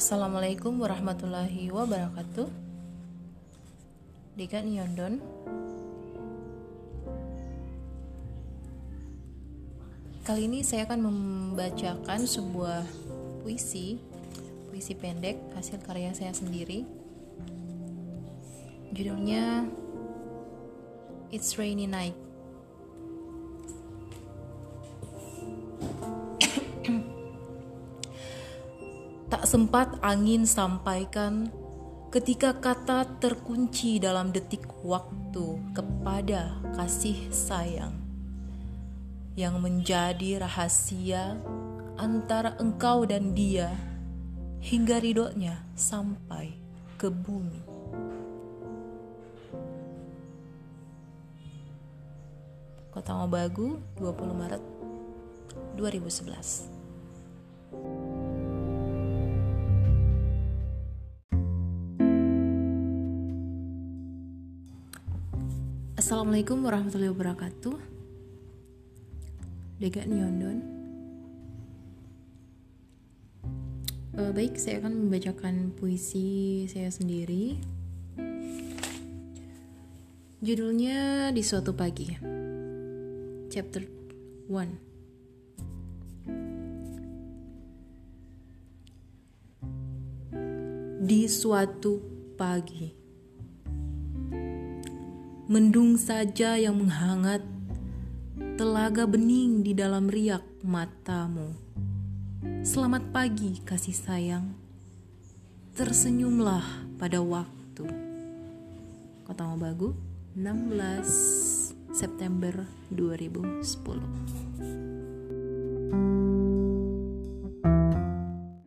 Assalamualaikum warahmatullahi wabarakatuh. Dika Nyondon. Kali ini saya akan membacakan sebuah puisi Puisi pendek hasil karya saya sendiri. Judulnya It's Rainy Night Tak sempat angin sampaikan ketika kata terkunci dalam detik waktu kepada kasih sayang yang menjadi rahasia antara engkau dan dia hingga ridhonya sampai ke bumi. Kota Mabagu, 20 Maret 2011. Assalamualaikum warahmatullahi wabarakatuh. Dega Nyondon uh, Baik, saya akan membacakan puisi saya sendiri. Judulnya Di Suatu Pagi. Chapter 1 Di suatu pagi mendung saja yang menghangat, telaga bening di dalam riak matamu. Selamat pagi, kasih sayang. Tersenyumlah pada waktu. Kota Mabagu, 16 September 2010.